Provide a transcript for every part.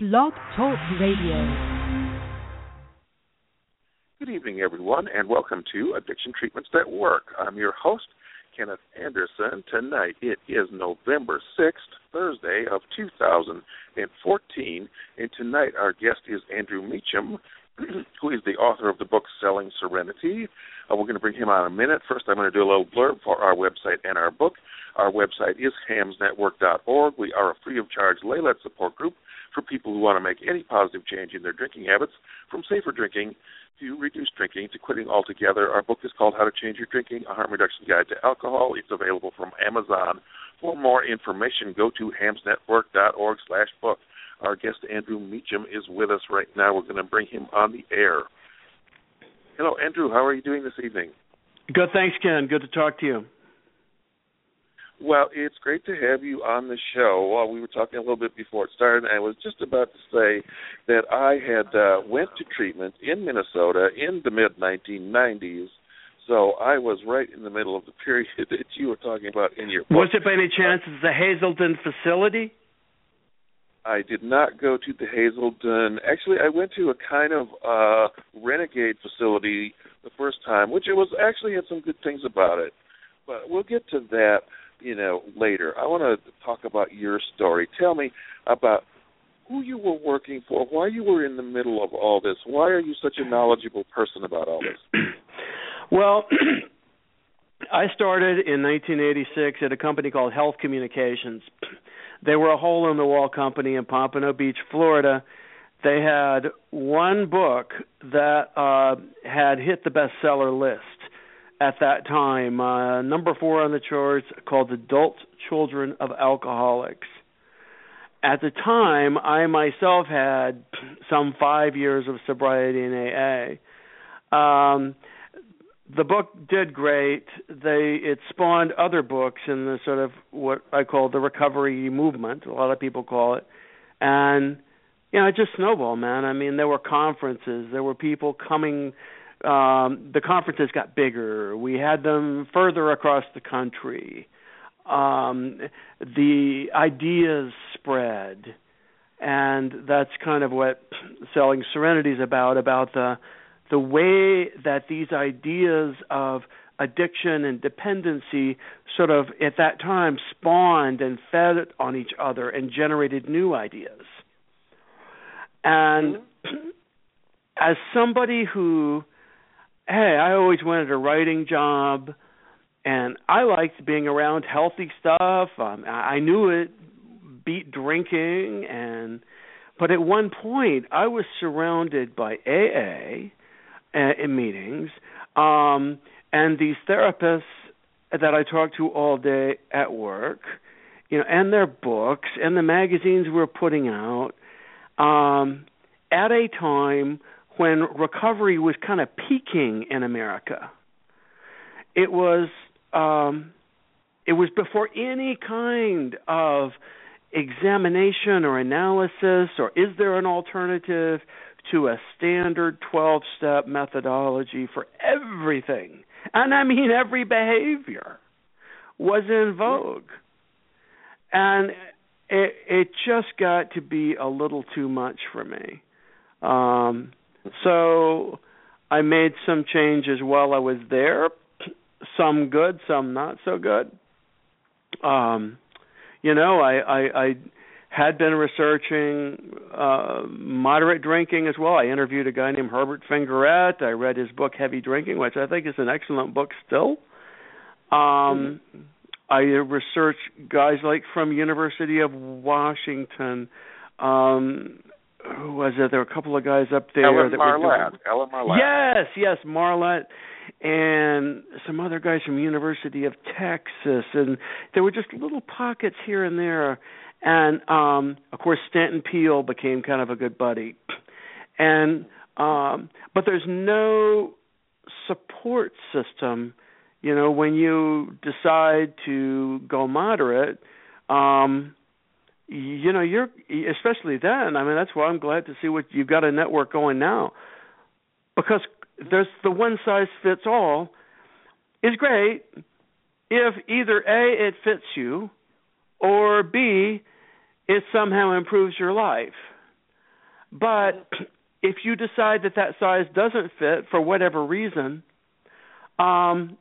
Blog Talk Radio. Good evening, everyone, and welcome to Addiction Treatments That Work. I'm your host, Kenneth Anderson. Tonight it is November 6th, Thursday of 2014, and tonight our guest is Andrew Meacham, who is the author of the book Selling Serenity. Uh, we're going to bring him on in a minute. First, I'm going to do a little blurb for our website and our book. Our website is hamsnetwork.org. We are a free of charge lay-led support group for people who want to make any positive change in their drinking habits, from safer drinking to reduced drinking to quitting altogether. Our book is called How to Change Your Drinking: A Harm Reduction Guide to Alcohol. It's available from Amazon. For more information, go to hamsnetwork.org/book. Our guest Andrew Meacham is with us right now. We're going to bring him on the air. Hello, Andrew. How are you doing this evening? Good, thanks, Ken. Good to talk to you. Well, it's great to have you on the show. Well, we were talking a little bit before it started, and I was just about to say that I had uh, went to treatment in Minnesota in the mid 1990s. So I was right in the middle of the period that you were talking about in your book. Was it by any chance the Hazelden facility? I did not go to the Hazelden. Actually, I went to a kind of uh renegade facility the first time, which it was actually had some good things about it. But we'll get to that you know, later. I want to talk about your story. Tell me about who you were working for, why you were in the middle of all this. Why are you such a knowledgeable person about all this? Well, I started in 1986 at a company called Health Communications. They were a hole in the wall company in Pompano Beach, Florida. They had one book that uh had hit the bestseller list at that time, uh, number four on the charts, called Adult Children of Alcoholics. At the time, I myself had some five years of sobriety in AA. Um, the book did great. They it spawned other books in the sort of what I call the recovery movement. A lot of people call it, and you know, it just snowballed, man. I mean, there were conferences, there were people coming um, the conferences got bigger. We had them further across the country. Um, the ideas spread, and that's kind of what selling serenity is about. About the the way that these ideas of addiction and dependency sort of at that time spawned and fed on each other and generated new ideas. And as somebody who hey, I always wanted a writing job, and I liked being around healthy stuff. Um, I knew it beat drinking, and but at one point I was surrounded by AA uh, in meetings, um, and these therapists that I talked to all day at work, you know, and their books and the magazines we're putting out, um, at a time when recovery was kind of peaking in America. It was um, it was before any kind of examination or analysis or is there an alternative to a standard 12 step methodology for everything and i mean every behavior was in vogue and it it just got to be a little too much for me um so I made some changes while I was there, some good, some not so good. Um, you know, I, I, I had been researching uh, moderate drinking as well. I interviewed a guy named Herbert Fingarette. I read his book Heavy Drinking, which I think is an excellent book still. Um. I researched guys like from University of Washington, um, who was it? There were a couple of guys up there Alan that were doing. Alan Marlatt. Yes, yes, Marlatt, and some other guys from University of Texas, and there were just little pockets here and there. And um of course, Stanton Peele became kind of a good buddy, and um but there's no support system. You know, when you decide to go moderate. um you know you're especially then i mean that's why i'm glad to see what you've got a network going now. Because there's the one size fits all is great if either a it fits you or b it somehow improves your life. But if you decide that that size doesn't fit for whatever reason, um,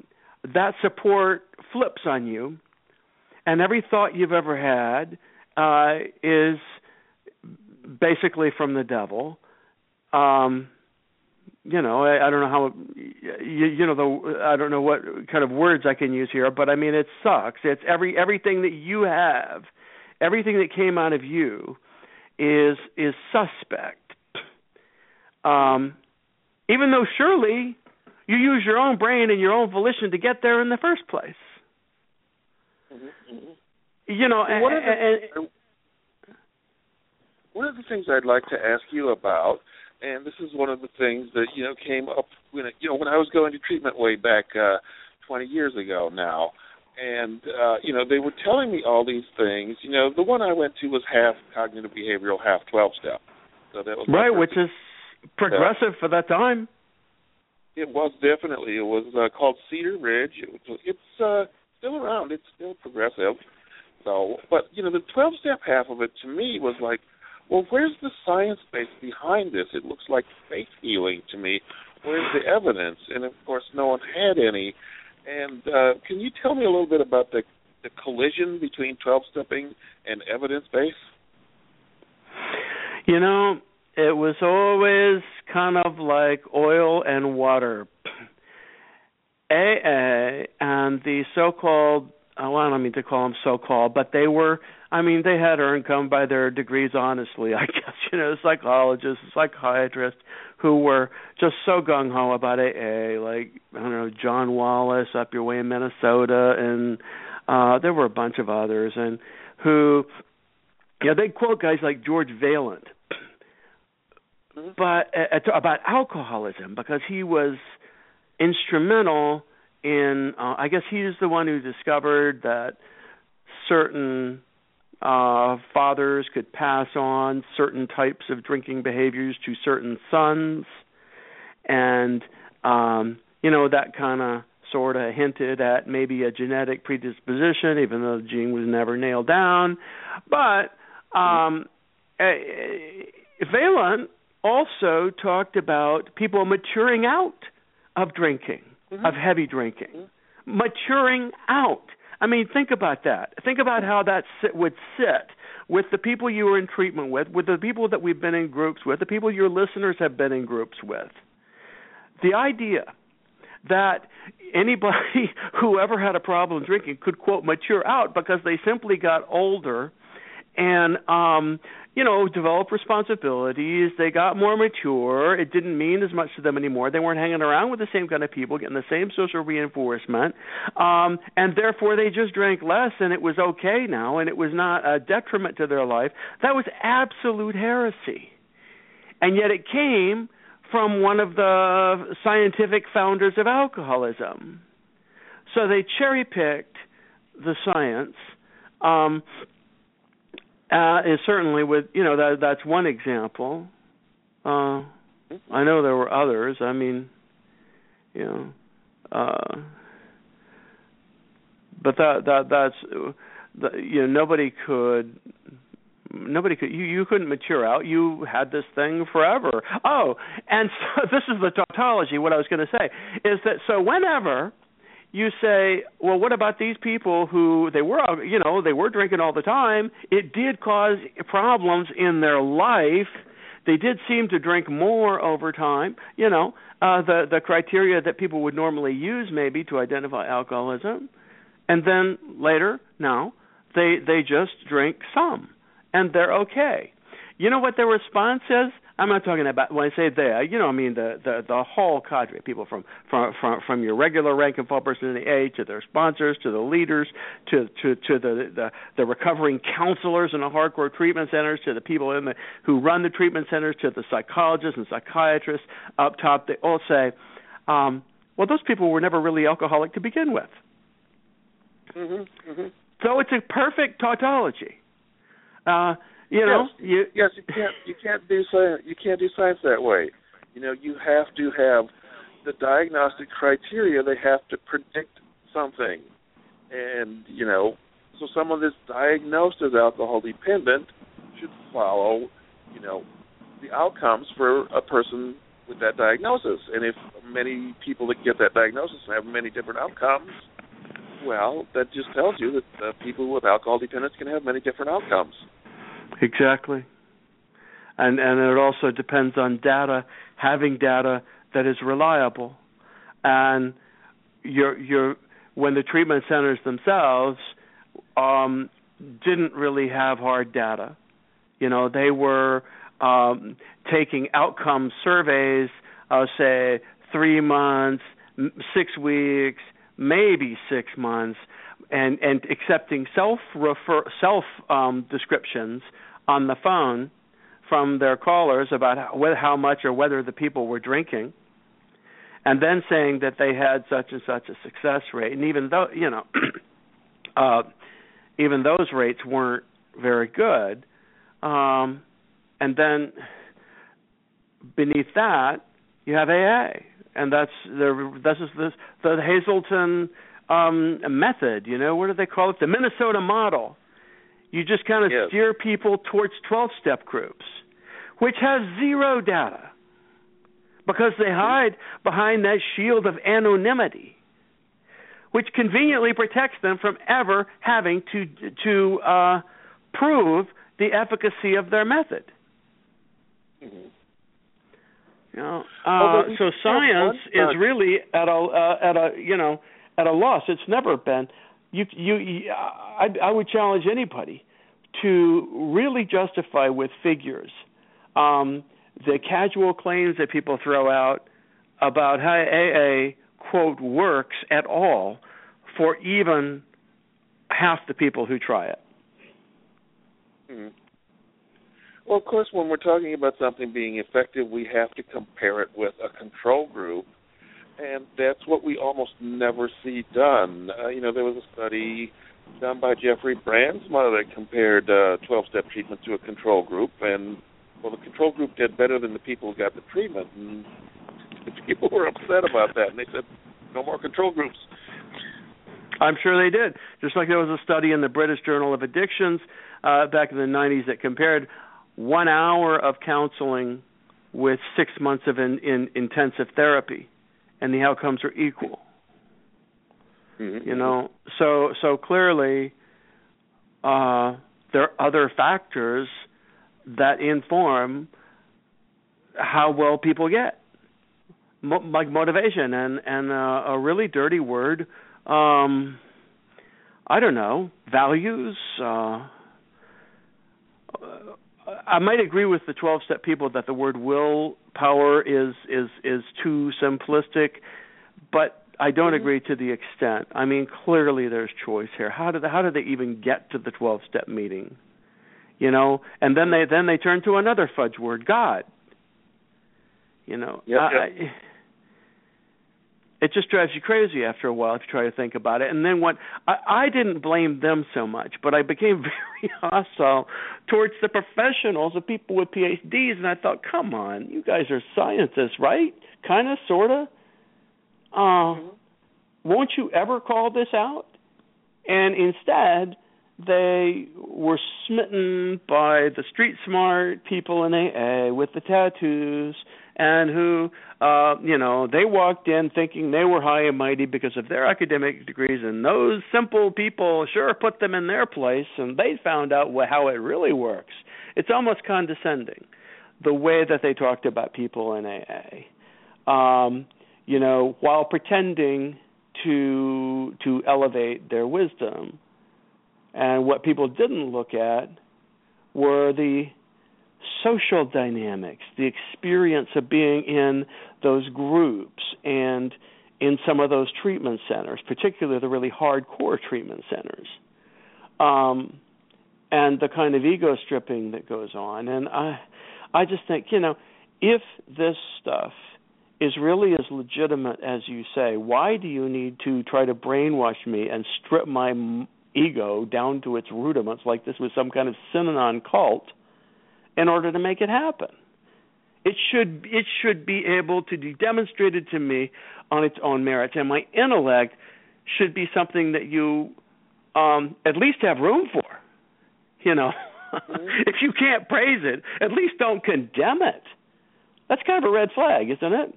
that support flips on you, and every thought you've ever had uh, is basically from the devil. Um, you know, I, I don't know how you, you know the I don't know what kind of words I can use here, but I mean it sucks. It's every everything that you have, everything that came out of you is is suspect. Um, even though surely you use your own brain and your own volition to get there in the first place. Mm-hmm. You know, Well, one of the- and, and, One of the things I'd like to ask you about, and this is one of the things that you know came up when it, you know when I was going to treatment way back uh, 20 years ago now, and uh, you know they were telling me all these things. You know, the one I went to was half cognitive behavioral, half 12 step. So that was right, which is progressive for that time. It was definitely. It was uh, called Cedar Ridge. It was, it's uh, still around. It's still progressive. So, but you know, the twelve step half of it to me was like, well, where's the science base behind this? It looks like faith healing to me. Where's the evidence? And of course, no one had any. And uh, can you tell me a little bit about the the collision between twelve stepping and evidence base? You know, it was always kind of like oil and water. AA and the so-called oh, I don't mean to call them so-called, but they were. I mean, they had earned come by their degrees honestly. I guess you know, psychologists, psychiatrists who were just so gung ho about AA, like I don't know, John Wallace up your way in Minnesota, and uh there were a bunch of others, and who, yeah, they quote guys like George Vaillant but uh, about alcoholism because he was instrumental in uh, I guess he's the one who discovered that certain uh fathers could pass on certain types of drinking behaviors to certain sons. And um you know that kind of sort of hinted at maybe a genetic predisposition even though the gene was never nailed down. But um Vaillant also talked about people maturing out of drinking, mm-hmm. of heavy drinking, mm-hmm. maturing out. I mean, think about that. Think about how that sit, would sit with the people you were in treatment with, with the people that we've been in groups with, the people your listeners have been in groups with. The idea that anybody who ever had a problem drinking could quote mature out because they simply got older and um you know, developed responsibilities. They got more mature. It didn't mean as much to them anymore. They weren't hanging around with the same kind of people, getting the same social reinforcement, um, and therefore they just drank less, and it was okay now, and it was not a detriment to their life. That was absolute heresy, and yet it came from one of the scientific founders of alcoholism. So they cherry picked the science. Um, uh, is certainly with you know that that's one example. Uh, I know there were others. I mean, you know, uh, but that that that's the, you know nobody could nobody could you you couldn't mature out you had this thing forever oh and so this is the tautology what i was going to say is that so whenever you say, well, what about these people who they were, you know, they were drinking all the time. It did cause problems in their life. They did seem to drink more over time. You know, uh, the the criteria that people would normally use maybe to identify alcoholism, and then later, no, they they just drink some, and they're okay. You know what their response is? I'm not talking about when I say they, you know, I mean the the the whole cadre, people from from from from your regular rank and file person in the A to their sponsors to the leaders to to to the the, the recovering counselors in the hardcore treatment centers to the people in the who run the treatment centers to the psychologists and psychiatrists up top. They all say, um, well, those people were never really alcoholic to begin with. Mm-hmm, mm-hmm. So it's a perfect tautology. Uh, you know, yes, you yes, you can't you can't do science you can't do science that way. You know, you have to have the diagnostic criteria. They have to predict something, and you know, so someone that's diagnosed as alcohol dependent should follow, you know, the outcomes for a person with that diagnosis. And if many people that get that diagnosis have many different outcomes, well, that just tells you that uh, people with alcohol dependence can have many different outcomes. Exactly. And and it also depends on data, having data that is reliable. And your your when the treatment centers themselves um, didn't really have hard data. You know, they were um, taking outcome surveys, uh, say three months, six weeks, maybe six months, and and accepting self refer self um, descriptions on the phone from their callers about how, how much or whether the people were drinking, and then saying that they had such and such a success rate, and even though you know, uh, even those rates weren't very good. Um, and then beneath that you have AA, and that's the this is this the Hazelden um, method. You know, what do they call it? The Minnesota model. You just kind of yes. steer people towards 12-step groups, which has zero data because they hide behind that shield of anonymity, which conveniently protects them from ever having to to uh, prove the efficacy of their method. Mm-hmm. You know, uh, so science is really at a uh, at a you know at a loss. It's never been. You you, I, I would challenge anybody to really justify with figures um, the casual claims that people throw out about how AA quote works at all for even half the people who try it. Mm-hmm. Well, of course, when we're talking about something being effective, we have to compare it with a control group, and that's what we almost never see done. Uh, you know, there was a study done by Jeffrey Brandsma that compared uh, 12-step treatment to a control group, and well, the control group did better than the people who got the treatment, and people were upset about that, and they said, "No more control groups." I'm sure they did. Just like there was a study in the British Journal of Addictions uh, back in the 90s that compared one hour of counseling with six months of in, in intensive therapy, and the outcomes are equal. Mm-hmm. You know, so so clearly, uh, there are other factors that inform how well people get, Mo- like motivation and and uh, a really dirty word. Um, I don't know values. Uh, I might agree with the 12 step people that the word will power is is is too simplistic, but I don't mm-hmm. agree to the extent. I mean, clearly there's choice here. How did how did they even get to the 12 step meeting? You know, and then they then they turn to another fudge word, God. You know, yep, I, yep it just drives you crazy after a while if you try to think about it. And then what I, I didn't blame them so much, but I became very hostile towards the professionals, the people with PhDs, and I thought, come on, you guys are scientists, right? Kind of, sorta. Uh, mm-hmm. Won't you ever call this out? And instead, they were smitten by the street smart people in AA with the tattoos and who uh you know they walked in thinking they were high and mighty because of their academic degrees. And those simple people sure put them in their place and they found out wh- how it really works. It's almost condescending the way that they talked about people in AA um you know while pretending to to elevate their wisdom and what people didn't look at were the social dynamics, the experience of being in those groups and in some of those treatment centers, particularly the really hardcore treatment centers, um, and the kind of ego stripping that goes on. And I, I just think, you know, if this stuff is really as legitimate as you say, why do you need to try to brainwash me and strip my ego down to its rudiments like this was some kind of Synanon cult? in order to make it happen. It should it should be able to be demonstrated to me on its own merits, and my intellect should be something that you um, at least have room for. You know, Mm-hmm. if you can't praise it, at least don't condemn it. That's kind of a red flag, isn't it?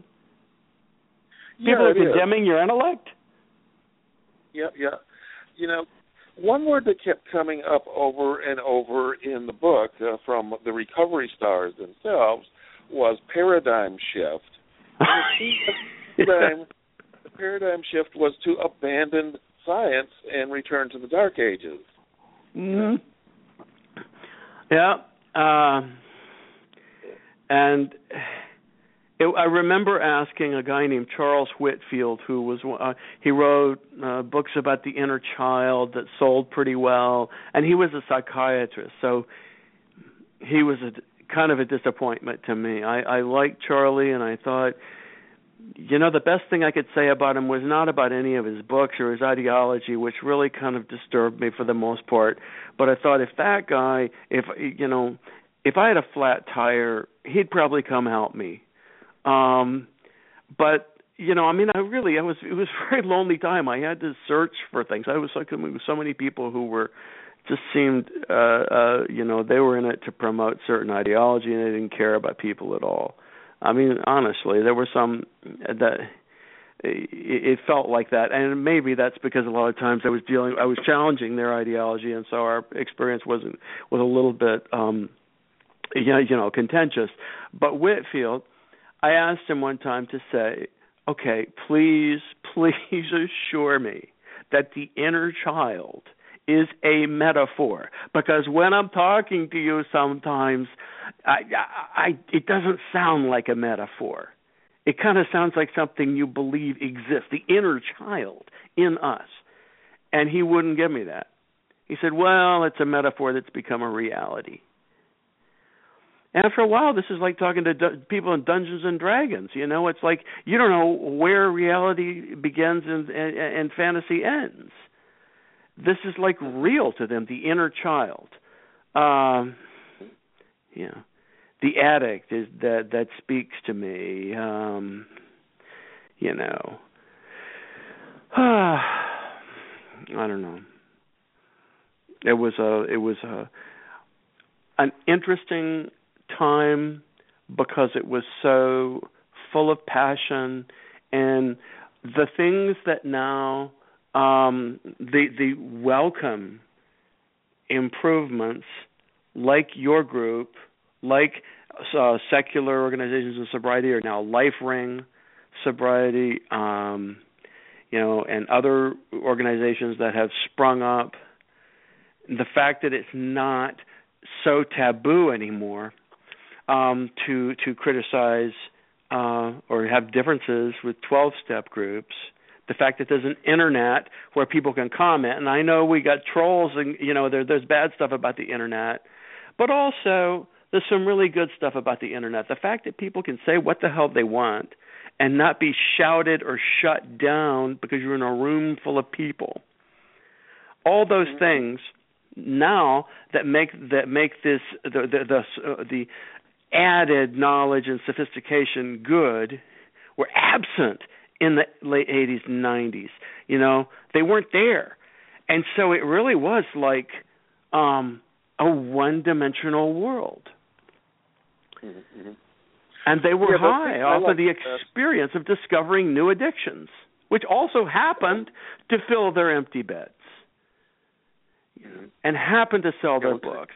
Yeah, People are it is. condemning your intellect. Yeah, yeah. You know, one word that kept coming up over and over in the book uh, from the recovery stars themselves was paradigm shift. And it seems like the paradigm, the paradigm shift was to abandon science and return to the dark ages. hmm Yeah. Uh, and it, I remember asking a guy named Charles Whitfield, who was uh, he wrote uh, books about the inner child that sold pretty well, and he was a psychiatrist, so he was a kind of a disappointment to me. I, I liked Charlie, and I thought, you know, the best thing I could say about him was not about any of his books or his ideology, which really kind of disturbed me for the most part. But I thought if that guy, if you know, if I had a flat tire, he'd probably come help me. Um, but you know, I mean, I really, I was, it was a very lonely time. I had to search for things. I was like with so many people who were just seemed, uh, uh, you know, they were in it to promote certain ideology and they didn't care about people at all. I mean, honestly, there were some that it felt like that, and maybe that's because a lot of times I was dealing, I was challenging their ideology, and so our experience wasn't was a little bit, um, you know, you know, contentious. But Whitfield, I asked him one time to say, "Okay, please, please assure me that the inner child." is a metaphor because when I'm talking to you sometimes I, I, I it doesn't sound like a metaphor. It kind of sounds like something you believe exists, the inner child in us. And he wouldn't give me that. He said, "Well, it's a metaphor that's become a reality." And after a while, this is like talking to du- people in Dungeons and Dragons. You know, it's like you don't know where reality begins and, and, and fantasy ends. This is like real to them the inner child. Um yeah. The addict is that that speaks to me um you know. I don't know. It was a it was a an interesting time because it was so full of passion and the things that now um, the the welcome improvements like your group, like uh, secular organizations in sobriety are now LifeRing sobriety, um, you know, and other organizations that have sprung up. The fact that it's not so taboo anymore um, to to criticize uh, or have differences with 12 step groups the fact that there's an internet where people can comment. And i know we got trolls and you know there there's bad stuff about the internet but also there's some really good stuff about the internet. The fact that people can say what the hell they want and not be shouted or shut down because you're in a room full of people. All those Mm-hmm. things now that make that make this the the the, uh, the added knowledge and sophistication good were absent in the late 80s and 90s. You know, they weren't there. And so it really was like um a one-dimensional world. Mm-hmm. And they were Yeah, high off like of the that. experience of discovering new addictions, which also happened to fill their empty beds Mhm. and happened to sell their books.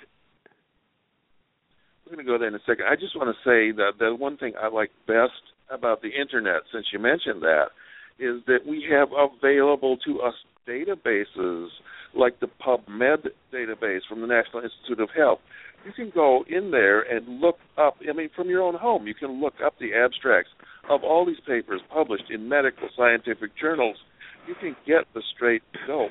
We're going to go there in a second. I just want to say that the one thing I like best about the internet, since you mentioned that, is that we have available to us databases like the PubMed database from the National Institute of Health. You can go in there and look up, I mean, from your own home, you can look up the abstracts of all these papers published in medical scientific journals. You can get the straight dope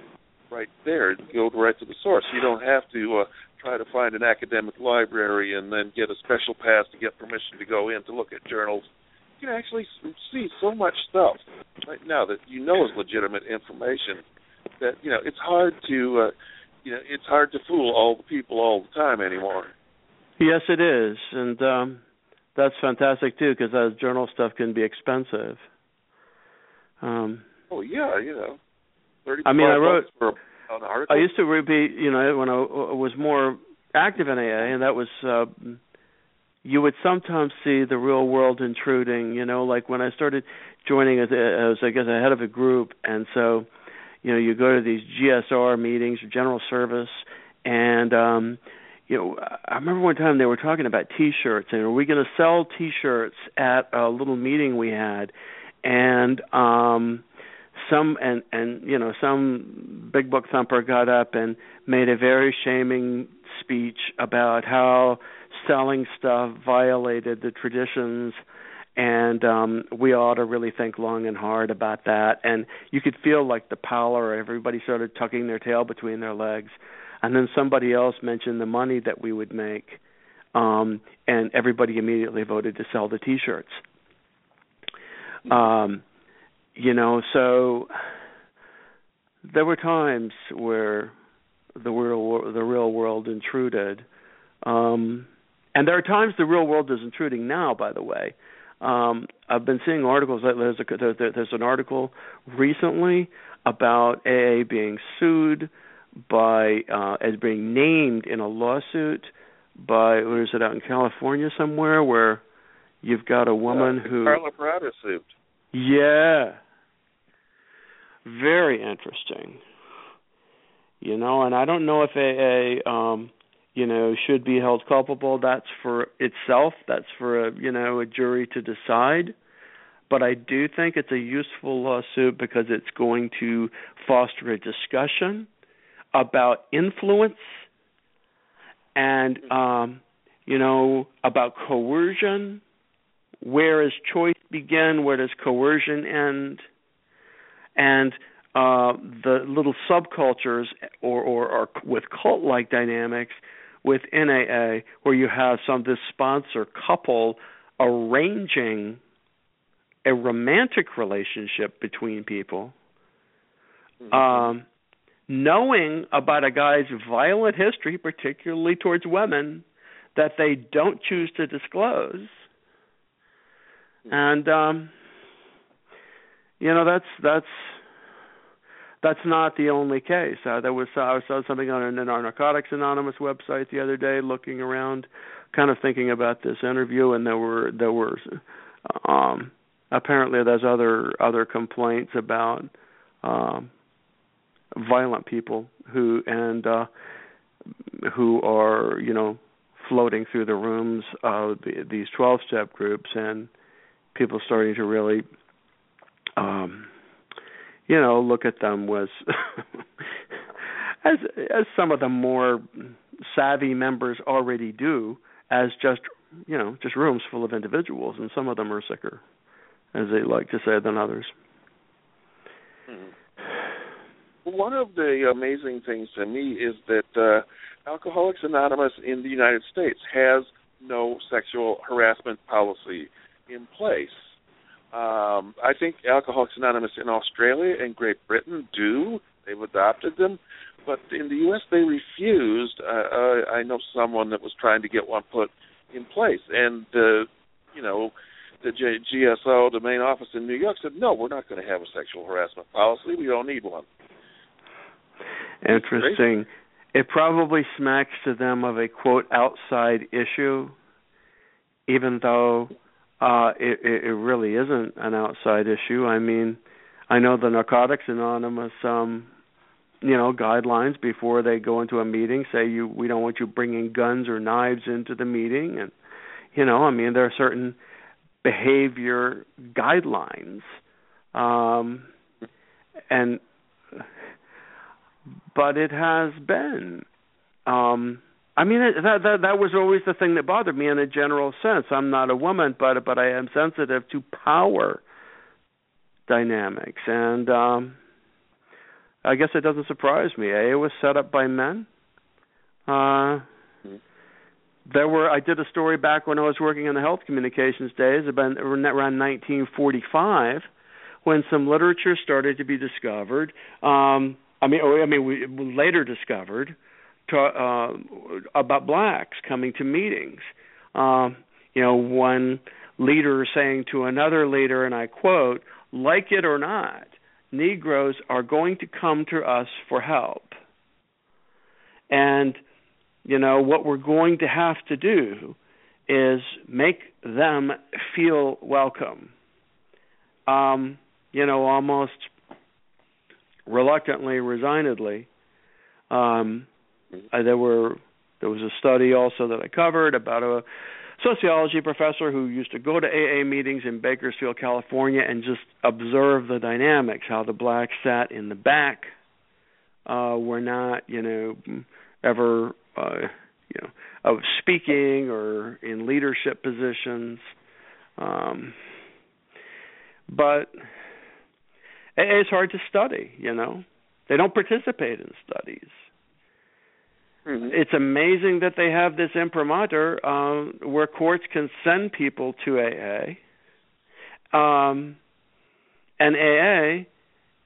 right there, go right to the source. You don't have to uh, try to find an academic library and then get a special pass to get permission to go in to look at journals. You can actually see so much stuff right now that you know is legitimate information that you know it's hard to uh, you know it's hard to fool all the people all the time anymore. Yes, it is, and um, that's fantastic too because that journal stuff can be expensive. Um, Oh yeah, you know, thirty. I mean, I wrote- for an article. I used to be, you know, when I was more active in AA, and that was uh, you would sometimes see the real world intruding. You know, like when I started joining as, as I guess a head of a group, and so you know you go to these GSR meetings, general service, and um, you know I remember one time they were talking about T-shirts, and are we going to sell T-shirts at a little meeting we had, and um some and and you know some big book thumper got up and made a very shaming speech about how selling stuff violated the traditions. And um we ought to really think long and hard about that. And you could feel like the power everybody started tucking their tail between their legs. And then somebody else mentioned the money that we would make um and everybody immediately voted to sell the t-shirts. Um you know so there were times where the real the real world intruded um and there are times the real world is intruding now by the way um i've been seeing articles there's a there's an article recently about AA being sued by uh as being named in a lawsuit by where is it out in California somewhere where you've got a woman uh, who Karla Brada suit. Yeah. Very interesting. You know, and I don't know if AA um you know should be held culpable. That's for itself. That's for a you know a jury to decide. But I do think it's a useful lawsuit because it's going to foster a discussion about influence and um you know about coercion. Where does choice begin? Where does coercion end and uh the little subcultures or or, or with cult like dynamics with NAA, where you have some this sponsor couple arranging a romantic relationship between people mm-hmm. um knowing about a guy's violent history particularly towards women that they don't choose to disclose and um you know that's that's that's not the only case. Uh, there was I saw something on an, our Narcotics Anonymous website the other day, looking around, kind of thinking about this interview, and there were there were um, apparently there's other other complaints about um, violent people who and uh, who are you know floating through the rooms of the, these 12 step groups and people starting to really um you know look at them was as as some of the more savvy members already do as just you know just rooms full of individuals and some of them are sicker as they like to say than others hmm. one of the amazing things to me is that uh, alcoholics anonymous in the united states has no sexual harassment policy in place um, I think Alcoholics Anonymous in Australia and Great Britain do. They've adopted them, but in the U.S. they refused. Uh, uh, I know someone that was trying to get one put in place, and uh, you know, the J- GSO, the main office in New York, said, "No, we're not going to have a sexual harassment policy. We don't need one." Interesting. It probably smacks to them of a quote outside issue, even though uh, it, it, really isn't an outside issue. I mean, I know the Narcotics Anonymous, um, you know, guidelines before they go into a meeting say you we don't want you bringing guns or knives into the meeting, and you know, I mean, there are certain behavior guidelines, um, and but it has been. Um, I mean that that that was always the thing that bothered me in a general sense. I'm not a woman, but but I am sensitive to power dynamics, and um I guess it doesn't surprise me. A, it was set up by men. Uh, there were I did a story back when I was working in the health communications days about around 1945 when some literature started to be discovered. Um, I mean, I mean, we later discovered to, uh, about blacks coming to meetings. Um, you know, one leader saying to another leader, and I quote, like it or not, Negroes are going to come to us for help. And you know, what we're going to have to do is make them feel welcome. Um, you know, almost reluctantly, resignedly. Um, uh, there were there was a study also that I covered about a sociology professor who used to go to AA meetings in Bakersfield, California, and just observe the dynamics. How the blacks sat in the back, uh, were not, you know, ever, uh, you know, of speaking or in leadership positions. Um, but it's hard to study, you know. They don't participate in studies. Mm-hmm. It's amazing that they have this imprimatur uh, where courts can send people to AA, um, and AA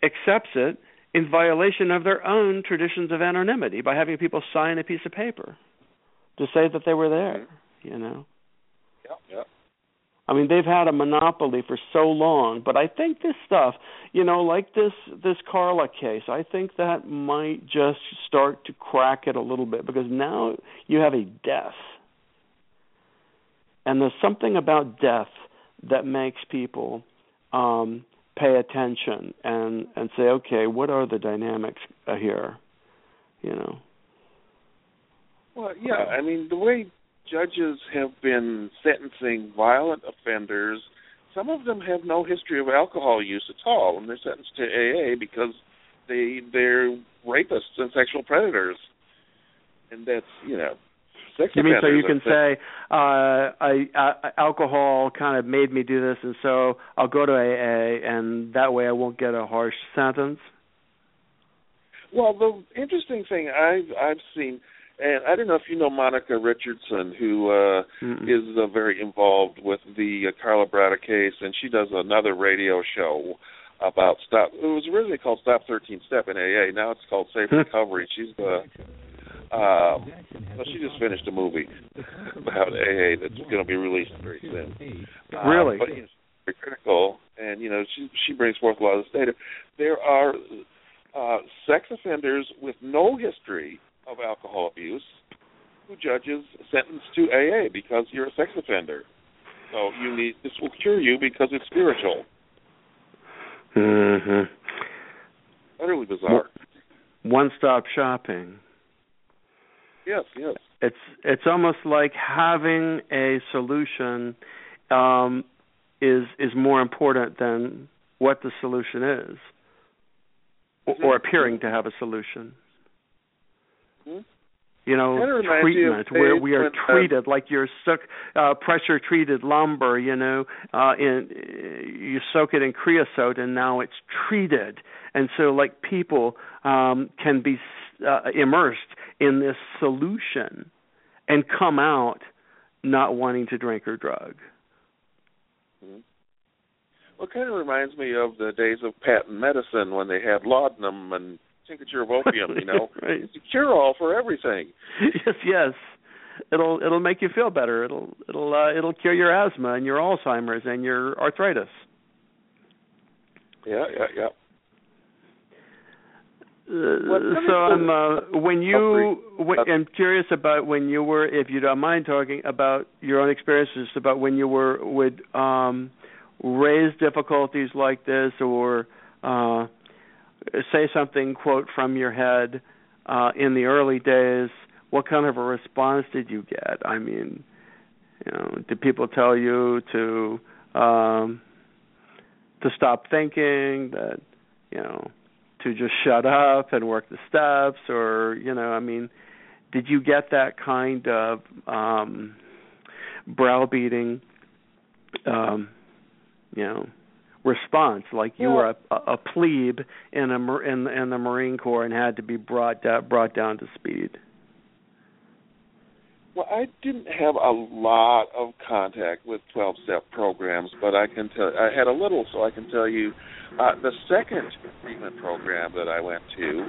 accepts it in violation of their own traditions of anonymity by having people sign a piece of paper to say that they were there. You know. I mean, they've had a monopoly for so long, but I think this stuff, you know, like this this Karla case, I think that might just start to crack it a little bit because now you have a death. And there's something about death that makes people um pay attention and and say, okay, what are the dynamics here? You know. Well, yeah, I mean, the way judges have been sentencing violent offenders. Some of them have no history of alcohol use at all, and they're sentenced to AA because they they're rapists and sexual predators, and that's you know. Sex you mean so you can say uh, I, uh, alcohol kind of made me do this, and so I'll go to AA, and that way I won't get a harsh sentence. Well, the interesting thing I've I've seen and I don't know if you know Monica Richardson, who uh, is uh, very involved with the uh, Karla Brada case, and she does another radio show about stop. It was originally called Stop 13 Step in AA. Now it's called Safe Recovery. She's the um, well, she just finished a movie about AA that's going to be released very soon. Uh, really? But you know, very critical, and you know she she brings forth a lot of this data. There are uh, sex offenders with no history of alcohol abuse who judges sentence to AA because you're a sex offender. So you need this will cure you because it's spiritual. Mhm. Utterly bizarre. One stop shopping. Yes, yes. It's it's almost like having a solution um, is is more important than what the solution is, or appearing to have a solution. Mm-hmm. You know, treatment where we are uh, treated like you're soak, uh, pressure treated lumber. You know, uh, in you soak it in creosote and now it's treated, and so like people um, can be uh, immersed in this solution and come out not wanting to drink or drug. Mm-hmm. Well, it kind of reminds me of the days of patent medicine when they had laudanum and tincture of opium. You know, right. it's a cure all for everything. yes, yes. It'll it'll make you feel better. It'll it'll uh, it'll cure your asthma and your Alzheimer's and your arthritis. Yeah, yeah, yeah. Uh, so I'm uh, when you when, I'm curious about when you were if you don't mind talking about your own experiences about when you were would um raise difficulties like this or uh say something quote from your head uh, in the early days, what kind of a response did you get? I mean, you know, did people tell you to um, to stop thinking that you know to just shut up and work the steps, or you know, I mean, did you get that kind of um, browbeating? Um, you know, response, like you were a, a plebe in a in in the Marine Corps and had to be brought down, brought down to speed. Well, I didn't have a lot of contact with 12-step programs, but I can tell I had a little, so I can tell you uh, the second treatment program that I went to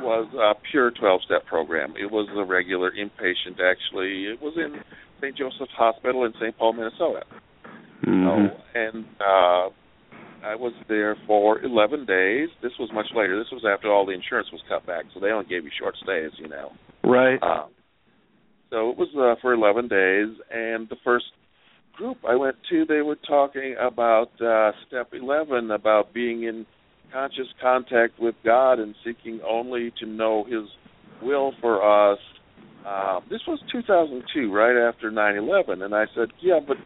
was a pure 12-step program. It was a regular inpatient. Actually, it was in St. Joseph's Hospital in St. Paul, Minnesota. Mm-hmm. So, and uh, I was there for 11 days. This was much later. This was after all the insurance was cut back, so they only gave you short stays, you know. Right. Um, So it was uh, for 11 days, and the first group I went to, they were talking about uh, step 11, about being in conscious contact with God and seeking only to know His will for us. Uh, this was 2002, right after 9/11, and I said, "Yeah, but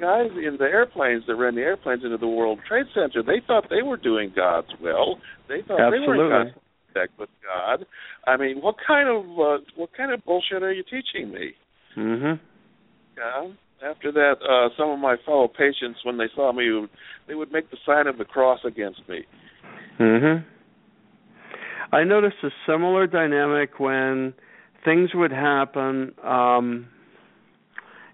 guys in the airplanes that ran the airplanes into the World Trade Center, they thought they were doing God's will. They thought Absolutely. they were in contact with God. I mean, what kind of uh, what kind of bullshit are you teaching me?" Mhm. Yeah. After that, uh, some of my fellow patients, when they saw me, they would make the sign of the cross against me. Mhm. I noticed a similar dynamic when things would happen um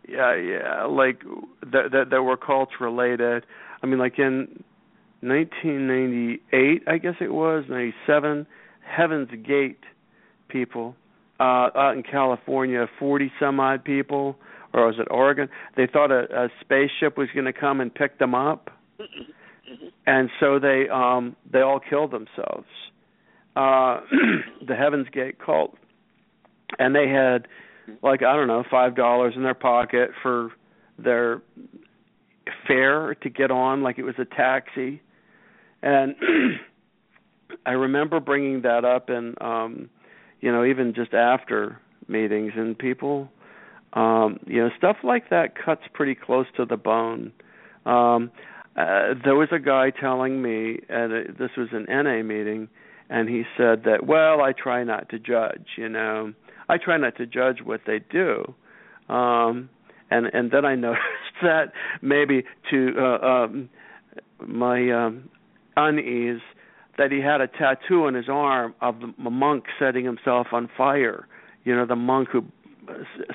yeah, yeah, like that that that were cult related. I mean like in 1998, I guess it was, 97, Heaven's Gate people uh out in California, 40 some odd people or was it Oregon? They thought a, a spaceship was going to come and pick them up. And so they um they all killed themselves. Uh the Heaven's Gate cult. And they had like I don't know, five dollars in their pocket for their fare to get on, like it was a taxi. And I remember bringing that up, and um, you know, even just after meetings, and people, um, you know, stuff like that cuts pretty close to the bone. Um, uh, there was a guy telling me, and this was an NA meeting, and he said that, well, I try not to judge, you know. I try not to judge what they do. Um and and then I noticed that maybe to uh, um my um unease that he had a tattoo on his arm of the monk setting himself on fire. You know, the monk who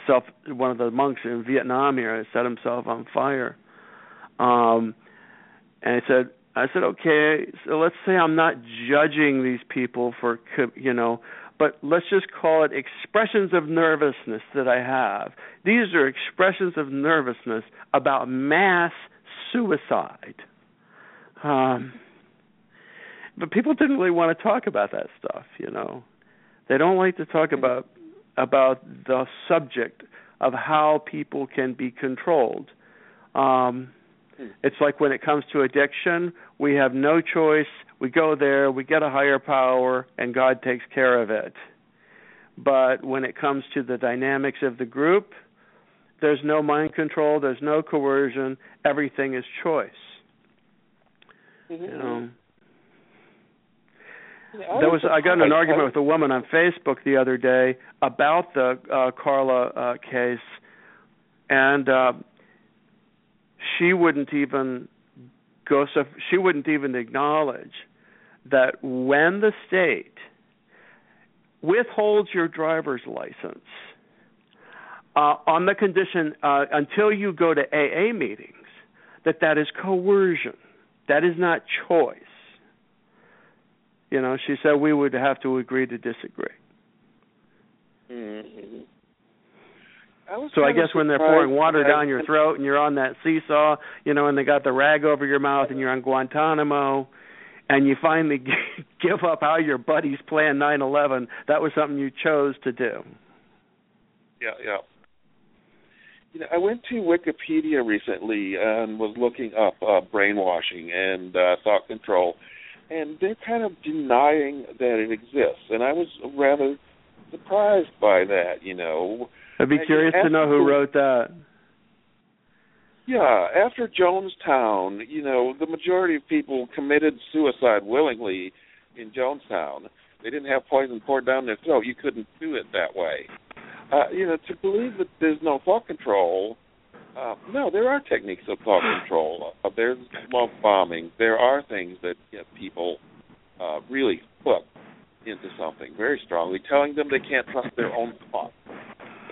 self one of the monks in Vietnam here set himself on fire. Um and I said I said okay, so let's say I'm not judging these people for you know but let's just call it expressions of nervousness that I have. These are expressions of nervousness about mass suicide. Um, but people didn't really want to talk about that stuff, you know. They don't like to talk about about the subject of how people can be controlled. Um, it's like when it comes to addiction, we have no choice. We go there, we get a higher power, and God takes care of it. But when it comes to the dynamics of the group, there's no mind control, there's no coercion, everything is choice. Mm-hmm. You know. There was I got in an argument with a woman on Facebook the other day about the uh Karla uh case and uh she wouldn't even go so she wouldn't even acknowledge that when the state withholds your driver's license uh on the condition uh until you go to AA meetings that that is coercion. That is not choice. You know she said we would have to agree to disagree. Mhm. I So I guess when they're pouring water down your throat and you're on that seesaw, you know, and they got the rag over your mouth and you're on Guantanamo, and you finally give up how your buddies planned 9/11, that was something you chose to do. Yeah, yeah. You know, I went to Wikipedia recently and was looking up uh, brainwashing and uh, thought control, and they're kind of denying that it exists, and I was rather surprised by that. You know, I'd be curious to know who wrote that. yeah. After Jonestown, you know, the majority of people committed suicide willingly in Jonestown. They didn't have poison poured down their throat. You couldn't do it that way. Uh, you know, to believe that there's no thought control. Uh, no, there are techniques of thought control. Uh, there's love bombing. There are things that get people uh, really hooked into something very strongly, telling them they can't trust their own thoughts.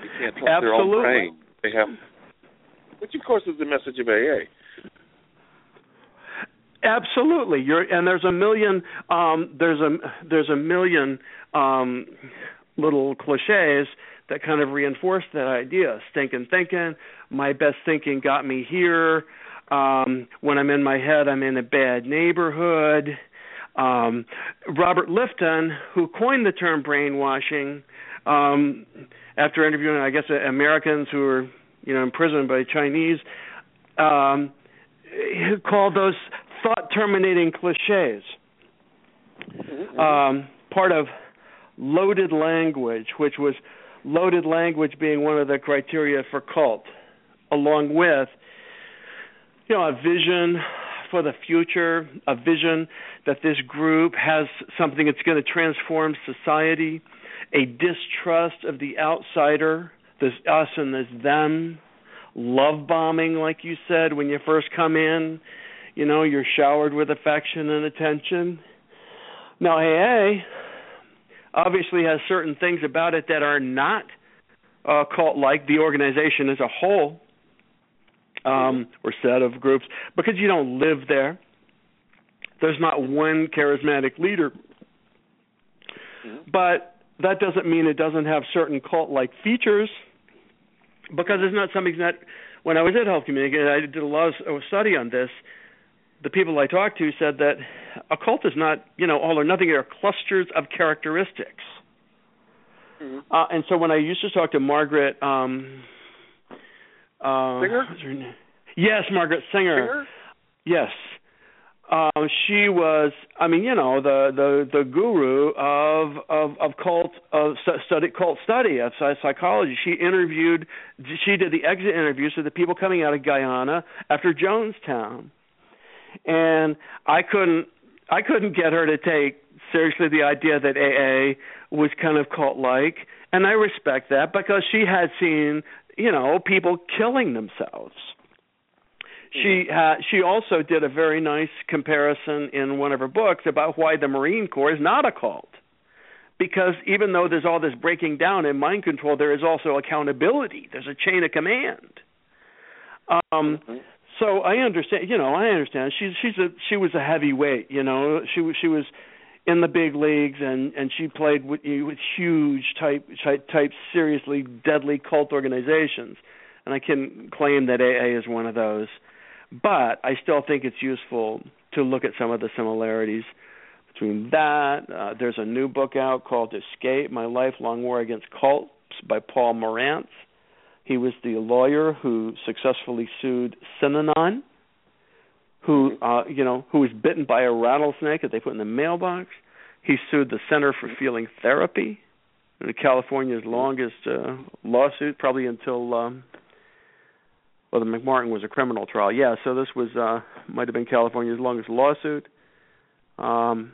They can't trust their own Absolutely. brain. They have, which of course is the message of AA. Absolutely. You're and there's a million um there's a there's a million um little clichés that kind of reinforce that idea. Stinking thinking, my best thinking got me here. Um when I'm in my head I'm in a bad neighborhood. Um Robert Lifton, who coined the term brainwashing, um, after interviewing, I guess, Americans who were you know imprisoned by Chinese, um, he called those thought terminating cliches. Mm-hmm. Um, part of loaded language, which was loaded language being one of the criteria for cult, along with you know a vision for the future, a vision that this group has something that's going to transform society, a distrust of the outsider, this us and this them, love bombing, like you said when you first come in. You know, you're showered with affection and attention. Now, AA obviously has certain things about it that are not uh, cult like the organization as a whole um, or set of groups because you don't live there. There's not one charismatic leader. But that doesn't mean it doesn't have certain cult like features because it's not something that when I was at Health Communications, I did a lot of study on this. The people I talked to said that a cult is not, you know, all or nothing. There are clusters of characteristics. Mm-hmm. Uh, and so when I used to talk to Margaret, um, uh, Singer? what's her name? Yes, Margaret Singer. Singer? Yes. Um, she was, I mean, you know, the the the guru of of of cult of study cult study of psychology. She interviewed, she did the exit interviews with the people coming out of Guyana after Jonestown, and I couldn't I couldn't get her to take seriously the idea that AA was kind of cult like, and I respect that because she had seen, you know, people killing themselves she uh, she also did a very nice comparison in one of her books about why the Marine Corps is not a cult. Because even though there's all this breaking down in mind control, there is also accountability. There's a chain of command. Um, so I understand. You know, I understand. She's she's a she was a heavyweight. You know, she was she was in the big leagues and and she played with with huge type, type seriously deadly cult organizations. And I can claim that AA is one of those but I still think it's useful to look at some of the similarities between that. Uh, there's a new book out called Escape My Lifelong War Against Cults by Paul Morantz. He was the lawyer who successfully sued Synanon, who uh, you know, who was bitten by a rattlesnake that they put in the mailbox. He sued the Center for Feeling Therapy, California's longest uh, lawsuit, probably until um, well, the McMartin was a criminal trial. Yeah, so this was uh might have been California's longest lawsuit. Um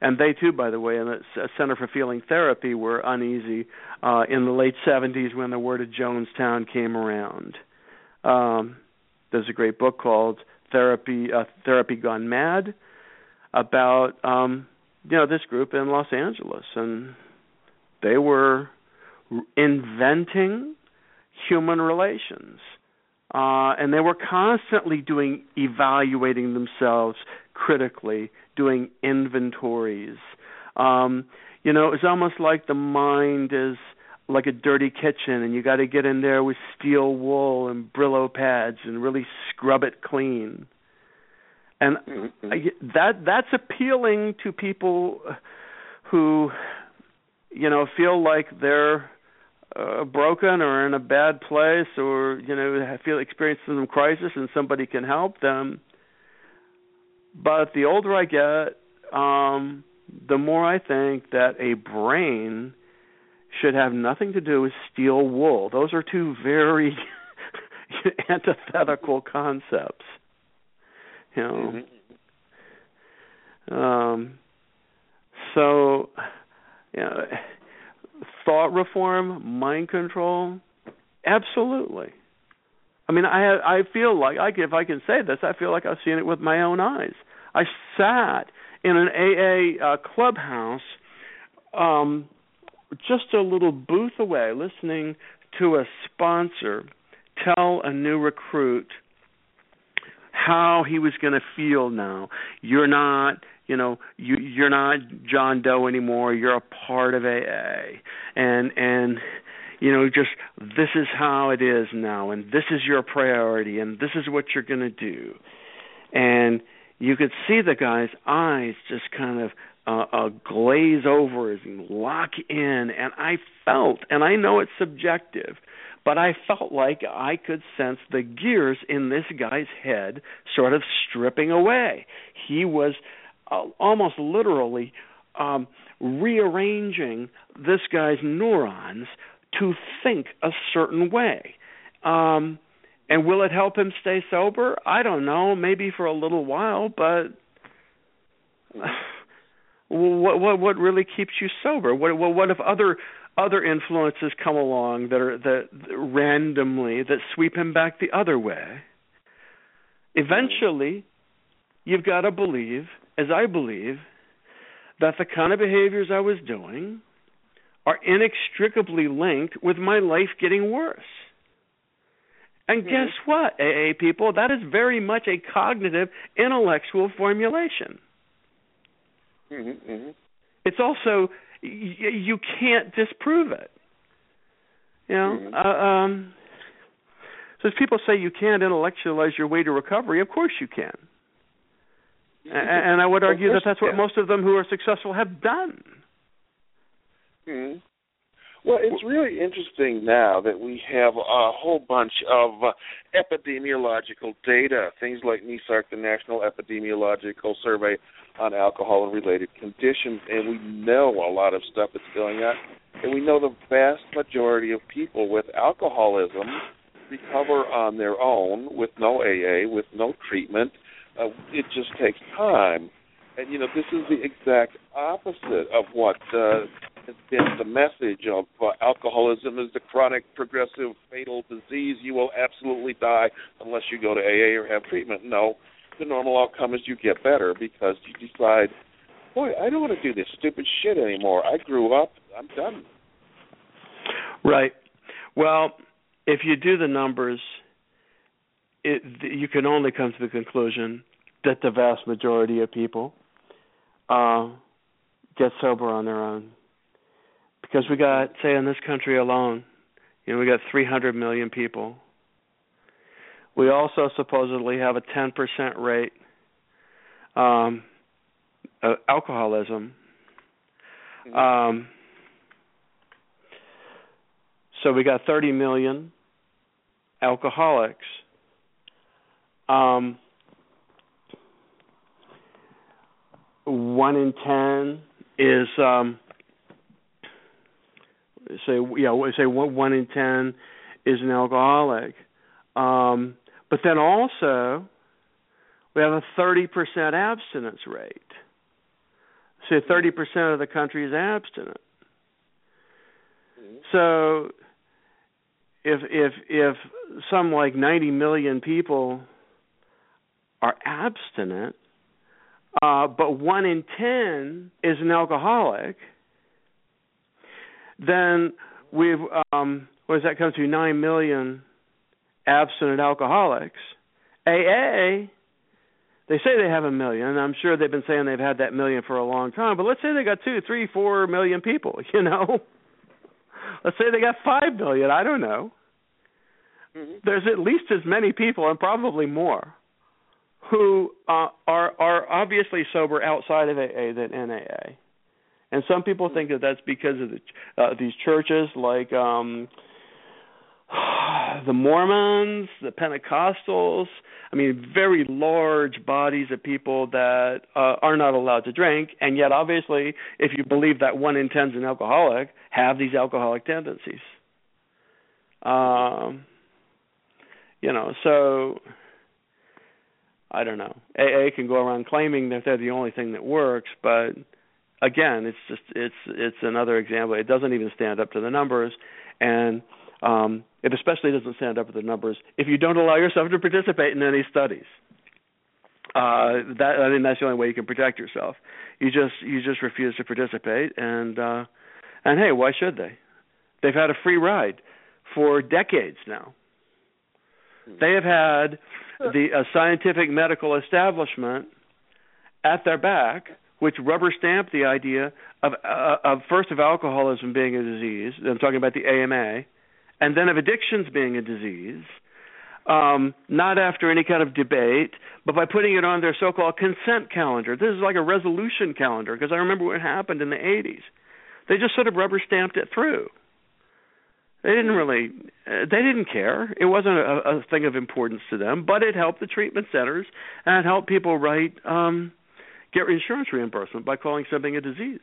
and they too, by the way, in the Center for Feeling Therapy were uneasy uh in the late 70s when the word of Jonestown came around. Um there's a great book called Therapy uh, Therapy Gone Mad about um you know this group in Los Angeles and they were inventing human relations uh, and they were constantly doing evaluating themselves critically, doing inventories. Um, you know, it's almost like the mind is like a dirty kitchen, and you got to get in there with steel wool and Brillo pads and really scrub it clean. And mm-hmm. I, that that's appealing to people who, you know, feel like they're uh, broken or in a bad place or you know feel experiencing some crisis and somebody can help them. But the older i get um the more i think that a brain should have nothing to do with steel wool. Those are two very antithetical concepts you know. Mm-hmm. um so you know thought reform, mind control, absolutely. I mean, I I feel like I if I can say this, I feel like I've seen it with my own eyes. I sat in an AA uh, clubhouse, um, just a little booth away, listening to a sponsor tell a new recruit how he was going to feel now. You're not you know you you're not John Doe anymore. You're a part of AA, and and you know just this is how it is now, and this is your priority, and this is what you're going to do, and you could see the guy's eyes just kind of uh, uh, glaze over and lock in, and I felt, and I know it's subjective, but I felt like I could sense the gears in this guy's head sort of stripping away. He was almost literally um, rearranging this guy's neurons to think a certain way. Um, and will it help him stay sober? I don't know, maybe for a little while, but what what what really keeps you sober? What what what if other other influences come along that are that randomly that sweep him back the other way? Eventually, you've got to believe, as I believe, that the kind of behaviors I was doing are inextricably linked with my life getting worse. And mm-hmm. guess what, AA people? That is very much a cognitive, intellectual formulation. Mm-hmm, mm-hmm. It's also y- you can't disprove it. You know, mm-hmm. uh, um, so as people say you can't intellectualize your way to recovery, of course you can. And, and I would argue that that's what most of them who are successful have done. Mm-hmm. Well, it's really interesting now that we have a whole bunch of uh, epidemiological data, things like NESARC, the National Epidemiological Survey on Alcohol and Related Conditions, and we know a lot of stuff that's going on. And we know the vast majority of people with alcoholism recover on their own with no AA, with no treatment. Uh, it just takes time. And, you know, this is the exact opposite of what uh, has been the message of uh, alcoholism is the chronic, progressive, fatal disease. You will absolutely die unless you go to AA or have treatment. No, the normal outcome is you get better because you decide, boy, I don't want to do this stupid shit anymore. I grew up. I'm done. Right. Well, if you do the numbers, it, you can only come to the conclusion that the vast majority of people uh, get sober on their own because we got say in this country alone, you know, we got 300 million people. We also supposedly have a 10% rate um, of alcoholism. Mm-hmm. Um, so we got 30 million alcoholics. Um, one in ten is um, say yeah say one, one in ten is an alcoholic. Um but then also we have a 30% abstinence rate. So 30% of the country is abstinent. Mm-hmm. so if if if some like 90 million people are abstinent uh, but one in ten is an alcoholic, then we've um, what does that come to? Nine million abstinent alcoholics. AA, they say they have a million. I'm sure they've been saying they've had that million for a long time. But let's say they got two, three, four million people. You know, let's say they got five million. I don't know. Mm-hmm. There's at least as many people, and probably more, who uh, are are obviously sober outside of AA than NAA. And some people think that that's because of the, uh, these churches like um, the Mormons, the Pentecostals. I mean, very large bodies of people that uh, are not allowed to drink, and yet, obviously, if you believe that one in ten is an alcoholic, have these alcoholic tendencies. Um, you know, so I don't know. AA can go around claiming that they're the only thing that works, but again, it's just it's it's another example. It doesn't even stand up to the numbers, and um, it especially doesn't stand up to the numbers if you don't allow yourself to participate in any studies. Uh, that I mean that's the only way you can protect yourself. You just you just refuse to participate, and uh, and hey, why should they? They've had a free ride for decades now. They have had the uh, scientific medical establishment at their back which rubber stamped the idea of uh, of first of alcoholism being a disease. I'm talking about the AMA, and then of addictions being a disease. um, not after any kind of debate, but by putting it on their so-called consent calendar. This is like a resolution calendar because I remember what happened in the 80s. They just sort of rubber stamped it through. They didn't really, uh, they didn't care. It wasn't a, a thing of importance to them, but it helped the treatment centers and it helped people write, um, get insurance reimbursement by calling something a disease.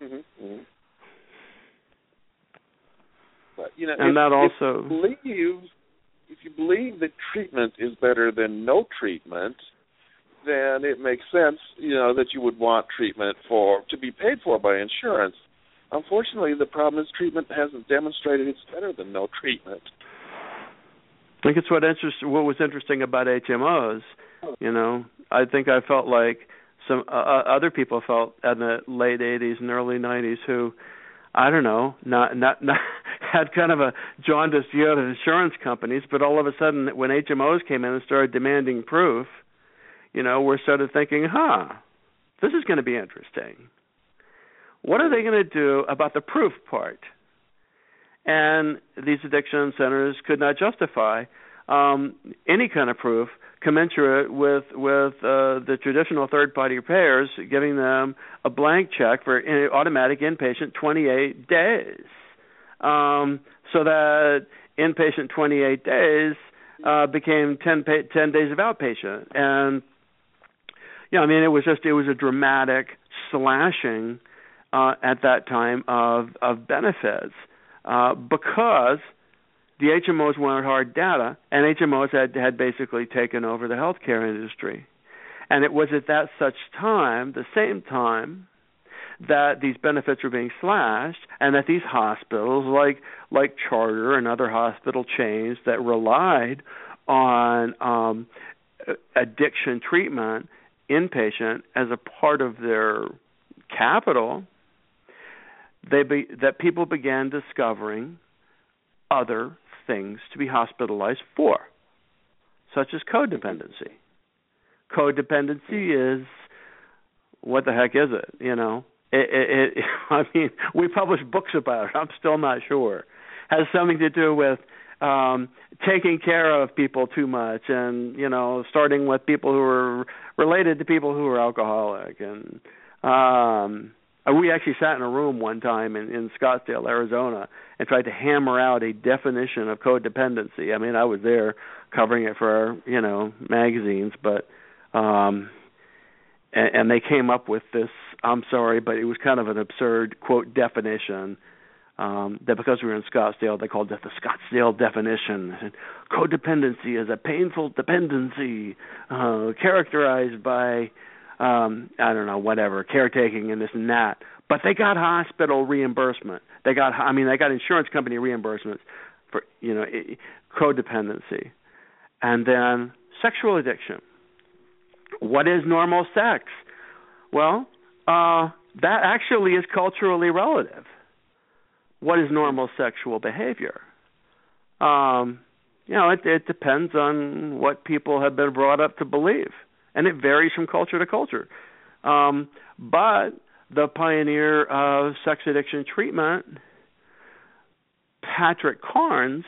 Mm-hmm. Mm-hmm. But you know, and if, that also if you believe if you believe that treatment is better than no treatment, then it makes sense, you know, that you would want treatment for to be paid for by insurance. Unfortunately, the problem is treatment hasn't demonstrated it's better than no treatment. I think it's what interest what was interesting about HMOs. You know, I think I felt like some uh, uh other people felt in the late 80s and early 90s who I don't know, not not not had kind of a jaundiced view of insurance companies, but all of a sudden when HMOs came in and started demanding proof, you know, we're sort of thinking, huh, this is going to be interesting. What are they going to do about the proof part? And these addiction centers could not justify um, any kind of proof commensurate with with uh, the traditional third party payers giving them a blank check for in, automatic inpatient 28 days um, so that inpatient 28 days uh, became 10, pa- 10 days of outpatient and yeah, you know, I mean it was just it was a dramatic slashing uh, at that time of of benefits uh, because the HMOs wanted hard data, and HMOs had had basically taken over the healthcare industry. And it was at that such time, the same time, that these benefits were being slashed, and that these hospitals, like like Charter and other hospital chains that relied on um, addiction treatment inpatient as a part of their capital, they be, that people began discovering other things to be hospitalized for, such as codependency. Codependency is what the heck is it? You know, it, it, it I mean, we publish books about it. I'm still not sure. Has something to do with um taking care of people too much and you know starting with people who are related to people who are alcoholic and um we actually sat in a room one time in, in Scottsdale, Arizona, and tried to hammer out a definition of codependency. I mean, I was there covering it for our, you know magazines, but um, and, and they came up with this. I'm sorry, but it was kind of an absurd quote definition. Um, that because we were in Scottsdale, they called it the Scottsdale definition. And codependency is a painful dependency uh, characterized by um I don't know whatever caretaking and this and that. But they got hospital reimbursement. They got I mean they got insurance company reimbursements for you know codependency. And then sexual addiction. What is normal sex? Well uh that actually is culturally relative. What is normal sexual behavior? Um you know it it depends on what people have been brought up to believe and it varies from culture to culture. Um, but the pioneer of sex addiction treatment, Patrick Carnes,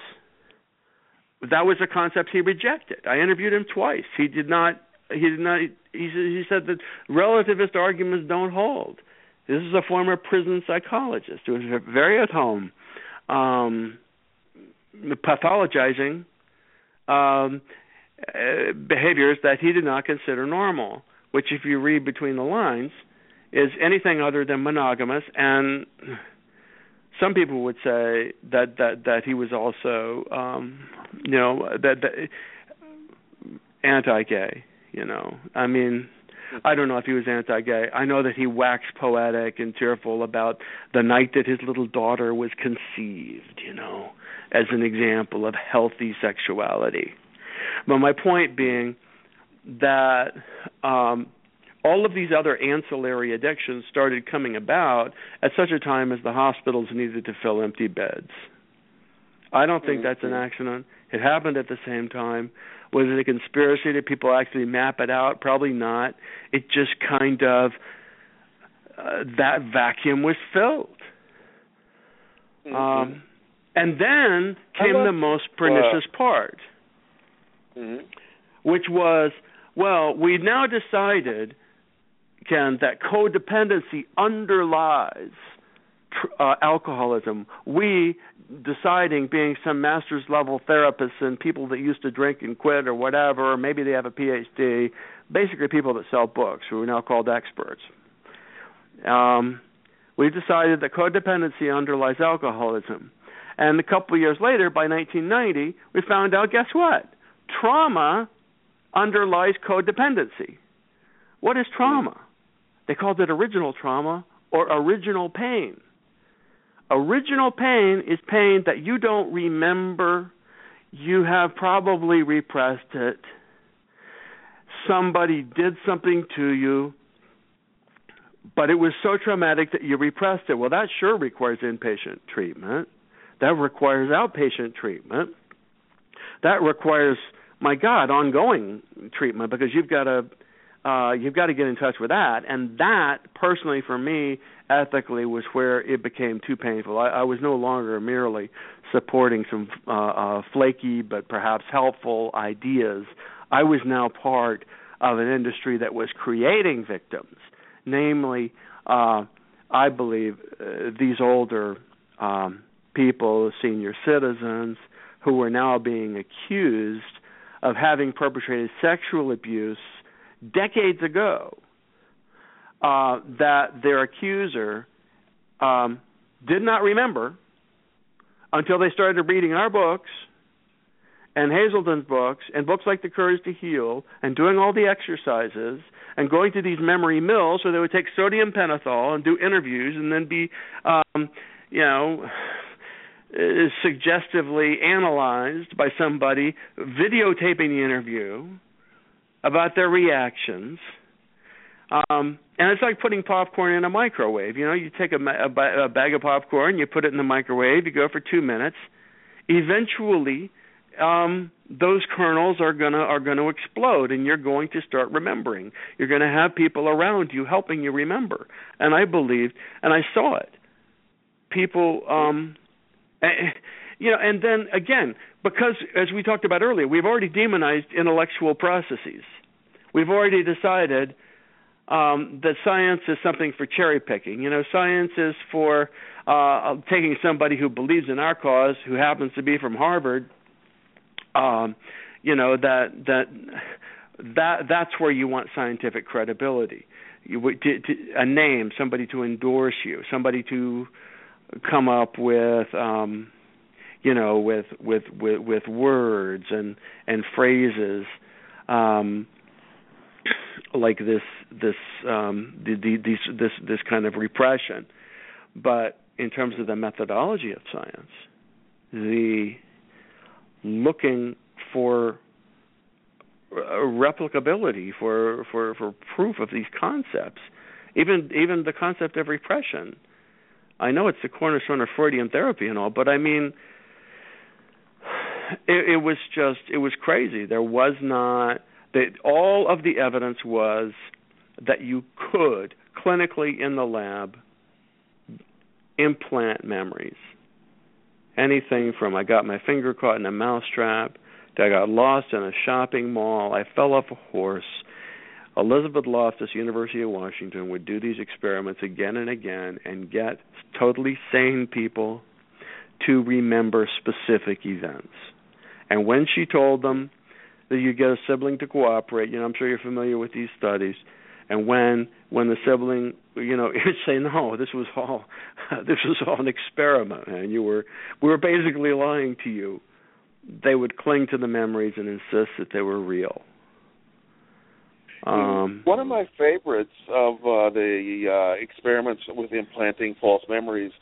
that was a concept he rejected. I interviewed him twice. He did not. He did not. He, he said that relativist arguments don't hold. This is a former prison psychologist who was very at home, um, pathologizing um, uh, behaviors that he did not consider normal, which, if you read between the lines, is anything other than monogamous. And some people would say that that that he was also, um, you know, that, that anti-gay. You know, I mean. I don't know if he was anti-gay. I know that he waxed poetic and tearful about the night that his little daughter was conceived, you know, as an example of healthy sexuality. But my point being that um, all of these other ancillary addictions started coming about at such a time as the hospitals needed to fill empty beds. I don't think that's an accident. It happened at the same time. Was it a conspiracy? Did people actually map it out? Probably not. It just kind of uh, that vacuum was filled. Mm-hmm. Um, And then came love- the most pernicious part, Mhm. which was, well, we now decided, Ken, that codependency underlies uh, alcoholism. We deciding being some master's level therapists and people that used to drink and quit or whatever, or maybe they have a PhD, basically people that sell books who are now called experts. Um, we decided that codependency underlies alcoholism. And a couple of years later, by 1990, we found out guess what? Trauma underlies codependency. What is trauma? They called it original trauma or original pain. Original pain is pain that you don't remember. You have probably repressed it. Somebody did something to you, but it was so traumatic that you repressed it. Well, that sure requires inpatient treatment. That requires outpatient treatment. That requires, my God, ongoing treatment because you've got to uh, you've got to get in touch with that. And that, personally, for me, ethically, was where it became too painful. I, I was no longer merely supporting some uh, uh, flaky but perhaps helpful ideas. I was now part of an industry that was creating victims, namely, uh, I believe, uh, these older um, people, senior citizens, who were now being accused of having perpetrated sexual abuse decades ago uh, that their accuser um, did not remember until they started reading our books and Hazelden's books and books like The Courage to Heal and doing all the exercises and going to these memory mills where they would take sodium pentothal and do interviews and then be, um, you know, suggestively analyzed by somebody videotaping the interview about their reactions. Um, and it's like putting popcorn in a microwave. You know, you take a, a, a bag of popcorn, you put it in the microwave, you go for two minutes. Eventually, um, those kernels are gonna are gonna explode, and you're going to start remembering. You're going to have people around you helping you remember. And I believed, and I saw it. People, um, you know, and then again, because as we talked about earlier, we've already demonized intellectual processes. We've already decided um, that science is something for cherry picking. You know, science is for uh, taking somebody who believes in our cause, who happens to be from Harvard. Um, you know that that that that's where you want scientific credibility. You, to, to, a name, somebody to endorse you, somebody to come up with. Um, you know with with with with words and and phrases um like this this um the, the, these this this kind of repression but in terms of the methodology of science the looking for replicability for for for proof of these concepts even even the concept of repression i know it's the cornerstone of freudian therapy and all but i mean it, it was just it was crazy. There was not that all of the evidence was that you could clinically in the lab implant memories. Anything from I got my finger caught in a mousetrap to I got lost in a shopping mall, I fell off a horse. Elizabeth Loftus, University of Washington, would do these experiments again and again and get totally sane people to remember specific events. And when she told them that you get a sibling to cooperate, you know, I'm sure you're familiar with these studies. And when when the sibling, you know, you say no, this was all this was all an experiment, and you were we were basically lying to you. They would cling to the memories and insist that they were real. Um, One of my favorites of uh, the uh, experiments with implanting false memories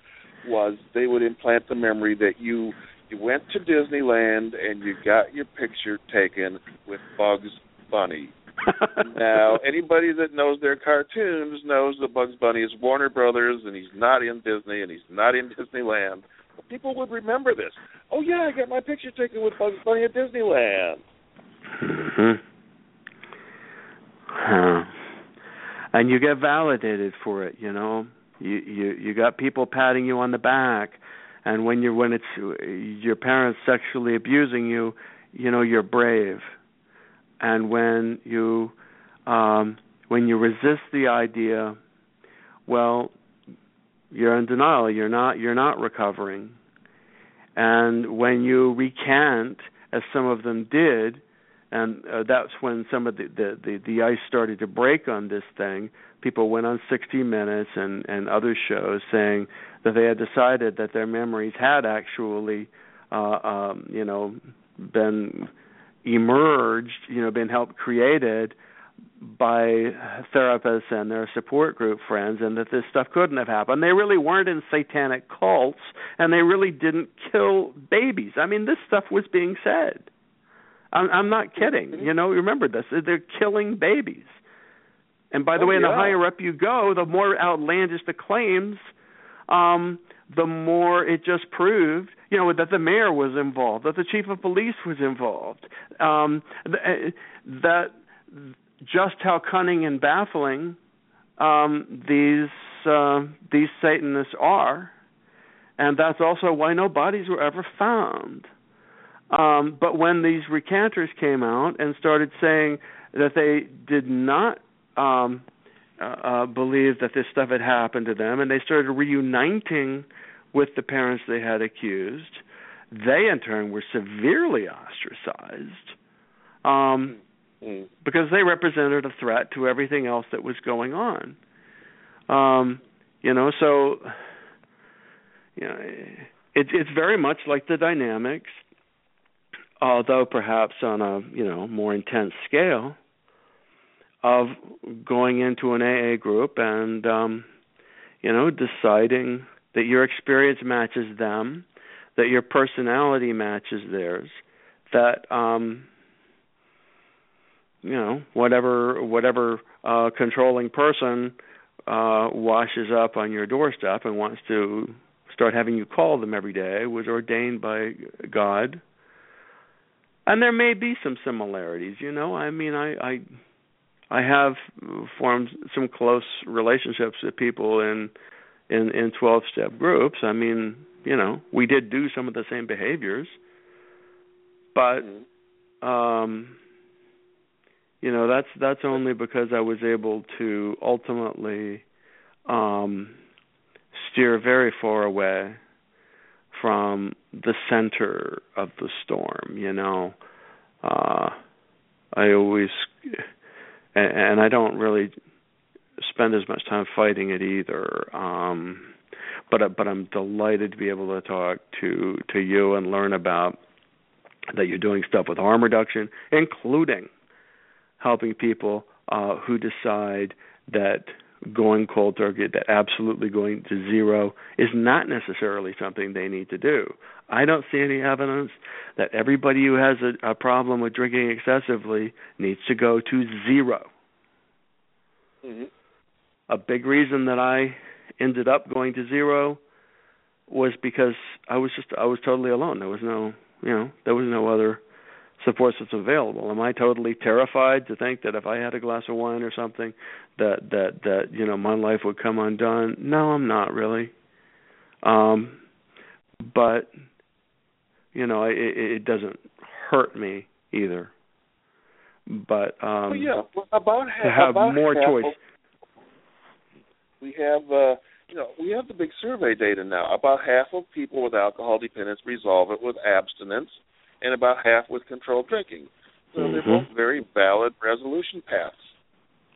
was they would implant the memory that you you went to Disneyland and you got your picture taken with Bugs Bunny. now, anybody that knows their cartoons knows that Bugs Bunny is Warner Brothers and he's not in Disney and he's not in Disneyland. But people would remember this. Oh yeah, I got my picture taken with Bugs Bunny at Disneyland. hmm Huh. And you get validated for it, you know. You you you got people patting you on the back and when you're when it's your parents sexually abusing you, you know you're brave, and when you um, when you resist the idea, well, you're in denial. You're not you're not recovering, and when you recant, as some of them did, and uh, that's when some of the, the the the ice started to break on this thing. People went on 60 Minutes and and other shows saying that they had decided that their memories had actually, uh, um, you know, been emerged, you know, been helped created by therapists and their support group friends and that this stuff couldn't have happened. They really weren't in satanic cults and they really didn't kill babies. I mean, this stuff was being said. I'm, I'm not kidding. You know, remember this. They're killing babies. And by the oh, way, yeah. the higher up you go, the more outlandish the claims, um, the more it just proved, you know, that the mayor was involved, that the chief of police was involved, um, th- that just how cunning and baffling um, these uh, these Satanists are, and that's also why no bodies were ever found. Um, but when these recanters came out and started saying that they did not um, uh, uh, believe that this stuff had happened to them, and they started reuniting with the parents they had accused, they in turn were severely ostracized um, because they represented a threat to everything else that was going on. Um, you know, so you know, it, it's very much like the dynamics although perhaps on a you know more intense scale of going into an AA group and um you know deciding that your experience matches them that your personality matches theirs that um you know whatever whatever uh controlling person uh washes up on your doorstep and wants to start having you call them every day was ordained by God and there may be some similarities you know. I mean i i i have formed some close relationships with people in in in 12 step groups. I mean you know we did do some of the same behaviors. But um you know that's that's only because i was able to ultimately um steer very far away from the center of the storm you know? Uh i always and, and i don't really spend as much time fighting it either um but but i'm delighted to be able to talk to to you and learn about that you're doing stuff with harm reduction including helping people uh who decide that going cold turkey, that absolutely going to zero is not necessarily something they need to do. I don't see any evidence that everybody who has a, a problem with drinking excessively needs to go to 0 Mm-hmm. A big reason that I ended up going to zero was because I was just I was totally alone. There was no you know there was no other support that's available. Am I totally terrified to think that if I had a glass of wine or something that that that you know my life would come undone? No, I'm not really. Um but you know, it it doesn't hurt me either. But um well, yeah, well, about half, to have about more half choice. Of, we have uh you know, we have the big survey data now. About half of people with alcohol dependence resolve it with abstinence and about half with controlled drinking. So Mhm. they're both very valid resolution paths.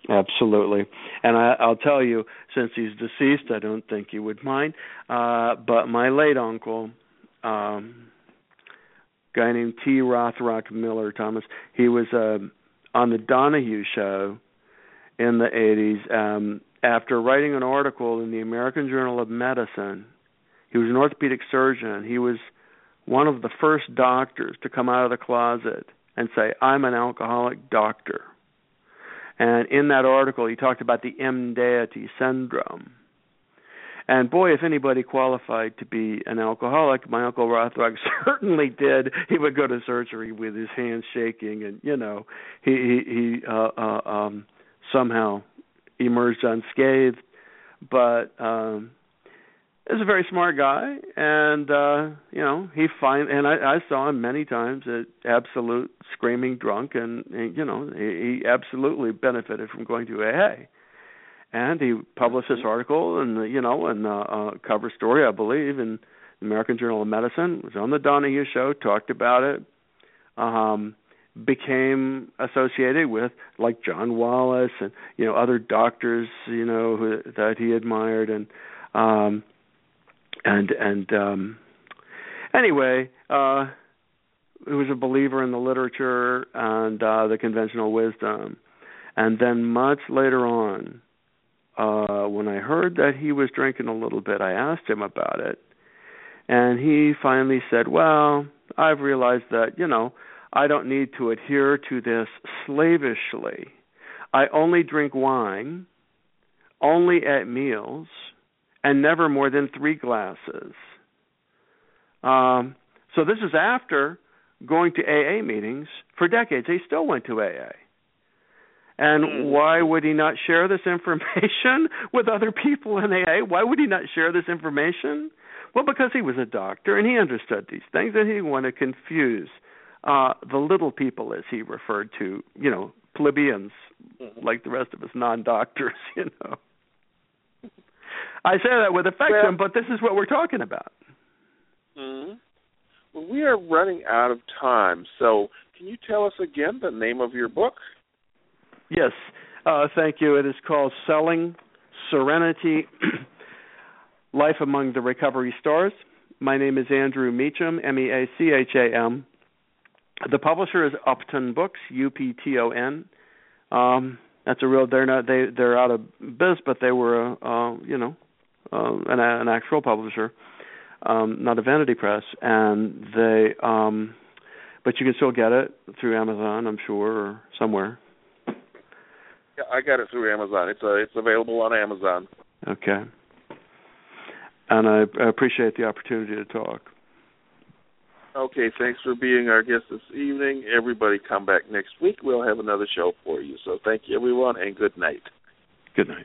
Absolutely. And I, I'll tell you, since he's deceased, I don't think he would mind. Uh, but my late uncle, um, guy named T. Rothrock Miller Thomas, he was uh, on the Donahue show in the 80s. Um, after writing an article in the American Journal of Medicine, he was an orthopedic surgeon. He was one of the first doctors to come out of the closet and say, I'm an alcoholic doctor. And in that article, he talked about the M deity syndrome. And boy, if anybody qualified to be an alcoholic, my uncle Rothrock certainly did. He would go to surgery with his hands shaking, and you know, he he, he uh, uh, um, somehow emerged unscathed. But um, is a very smart guy, and uh, you know he find and I, I saw him many times at absolute screaming drunk, and, and you know he, he absolutely benefited from going to AA. And he published this article, and you know, and uh, a cover story, I believe, in the American Journal of Medicine. Was on the Donahue Show, talked about it. Um, became associated with like John Wallace and you know other doctors you know who, that he admired and um and and um anyway uh he was a believer in the literature and uh the conventional wisdom. And then much later on uh when i heard that he was drinking a little bit i asked him about it. And he finally said well i've realized that you know i don't need to adhere to this slavishly. I only drink wine only at meals and never more than three glasses. Um, so this is after going to AA meetings for decades. He still went to AA. And Hmm. why would he not share this information with other people in AA? Why would he not share this information? Well, because he was a doctor and he understood these things, and he didn't want to confuse uh, the little people, as he referred to, you know, plebeians, Mhm. like the rest of us non-doctors, you know. I say that with affection, Well- but this is what we're talking about. Mhm. Well, we are running out of time, so can you tell us again the name of your book? Yes, uh, thank you. It is called Selling Serenity Life Among the Recovery Stars. My name is Andrew Meacham, M E A C H A M. The publisher is Upton Books, U P T O N. Um, that's a real. They're not. They they're out of biz, but they were a uh, you know uh, an, an actual publisher, um, not a vanity press, and they. Um, but you can still get it through Amazon, I'm sure, or somewhere. Yeah, I got it through Amazon. It's uh, it's available on Amazon. Okay. And I, I appreciate the opportunity to talk. Okay, thanks for being our guest this evening. Everybody come back next week. We'll have another show for you. So thank you, everyone, and good night. Good night.